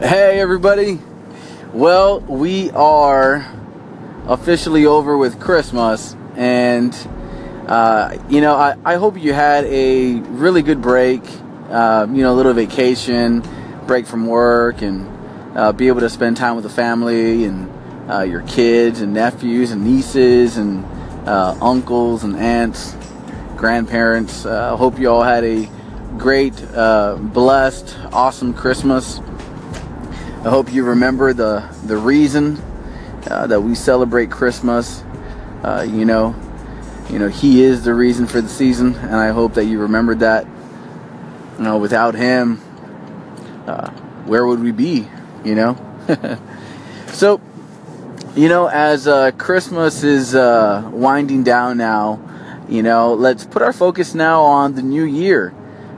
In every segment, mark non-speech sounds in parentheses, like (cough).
Hey, everybody. Well, we are officially over with Christmas, and uh, you know, I, I hope you had a really good break. Uh, you know, a little vacation, break from work, and uh, be able to spend time with the family and uh, your kids and nephews and nieces and uh, uncles and aunts, grandparents. I hope you all had a great, blessed, awesome Christmas. I hope you remember the the reason uh, that we celebrate Christmas. Uh, you know, you know He is the reason for the season, and I hope that you remembered that. You know, without Him, uh, where would we be? You know. (laughs) so, you know, as uh, Christmas is uh, winding down now, you know, let's put our focus now on the new year.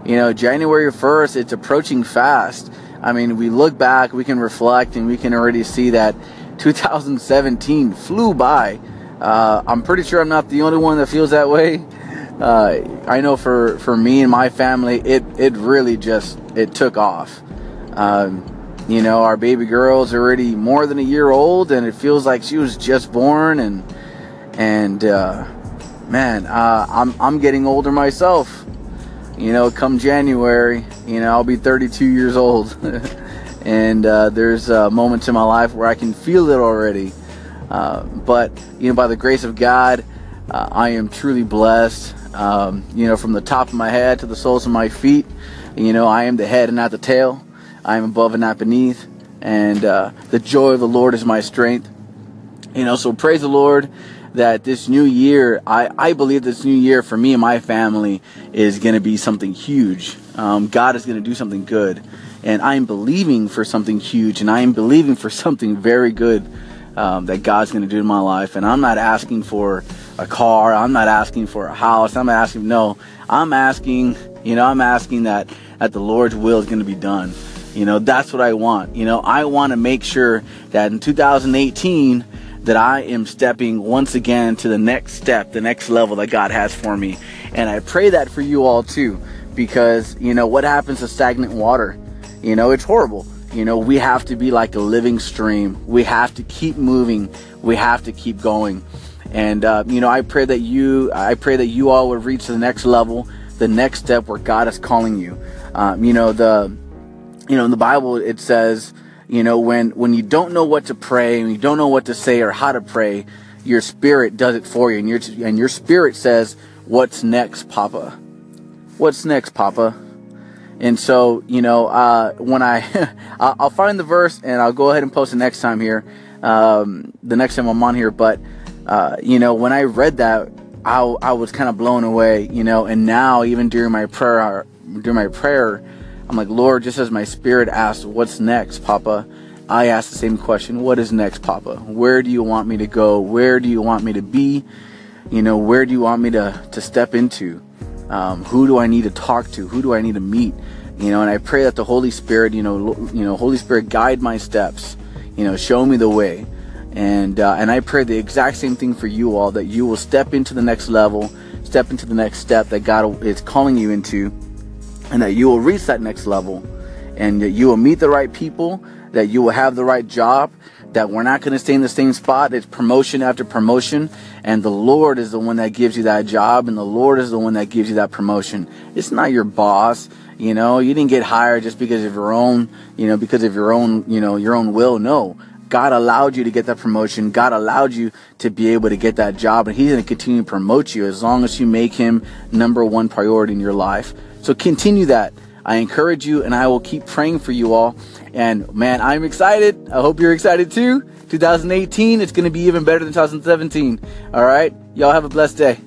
You know, January 1st, it's approaching fast. I mean, we look back, we can reflect, and we can already see that 2017 flew by. Uh, I'm pretty sure I'm not the only one that feels that way. Uh, I know for, for me and my family, it, it really just it took off. Um, you know, our baby girl's already more than a year old, and it feels like she was just born. And and uh, man, uh, I'm I'm getting older myself you know, come January, you know, I'll be 32 years old. (laughs) and uh, there's uh, moments in my life where I can feel it already. Uh, but, you know, by the grace of God, uh, I am truly blessed. Um, you know, from the top of my head to the soles of my feet, you know, I am the head and not the tail. I am above and not beneath. And uh, the joy of the Lord is my strength. You know, so praise the Lord that this new year, I, I believe this new year for me and my family is going to be something huge. Um, God is going to do something good. And I'm believing for something huge and I am believing for something very good um, that God's going to do in my life. And I'm not asking for a car. I'm not asking for a house. I'm asking, no, I'm asking, you know, I'm asking that, that the Lord's will is going to be done. You know, that's what I want. You know, I want to make sure that in 2018, that I am stepping once again to the next step, the next level that God has for me. And I pray that for you all too, because, you know, what happens to stagnant water? You know, it's horrible. You know, we have to be like a living stream. We have to keep moving. We have to keep going. And, uh, you know, I pray that you, I pray that you all would reach the next level, the next step where God is calling you. Um, you know, the, you know, in the Bible, it says, you know, when, when you don't know what to pray and you don't know what to say or how to pray, your spirit does it for you. And your, and your spirit says, What's next, Papa? What's next, Papa? And so, you know, uh, when I, (laughs) I'll find the verse and I'll go ahead and post it next time here, um, the next time I'm on here. But, uh, you know, when I read that, I, I was kind of blown away, you know, and now even during my prayer, during my prayer, I'm like, Lord, just as my spirit asked, What's next, Papa? I ask the same question What is next, Papa? Where do you want me to go? Where do you want me to be? You know, where do you want me to, to step into? Um, who do I need to talk to? Who do I need to meet? You know, and I pray that the Holy Spirit, you know, you know, Holy Spirit, guide my steps. You know, show me the way. And uh, and I pray the exact same thing for you all that you will step into the next level, step into the next step that God is calling you into and that you will reach that next level and that you will meet the right people, that you will have the right job, that we're not going to stay in the same spot. It's promotion after promotion. And the Lord is the one that gives you that job, and the Lord is the one that gives you that promotion. It's not your boss. You know, you didn't get hired just because of your own, you know, because of your own, you know, your own will. No. God allowed you to get that promotion. God allowed you to be able to get that job, and He's going to continue to promote you as long as you make Him number one priority in your life. So continue that. I encourage you and I will keep praying for you all. And man, I'm excited. I hope you're excited too. 2018, it's going to be even better than 2017. All right. Y'all have a blessed day.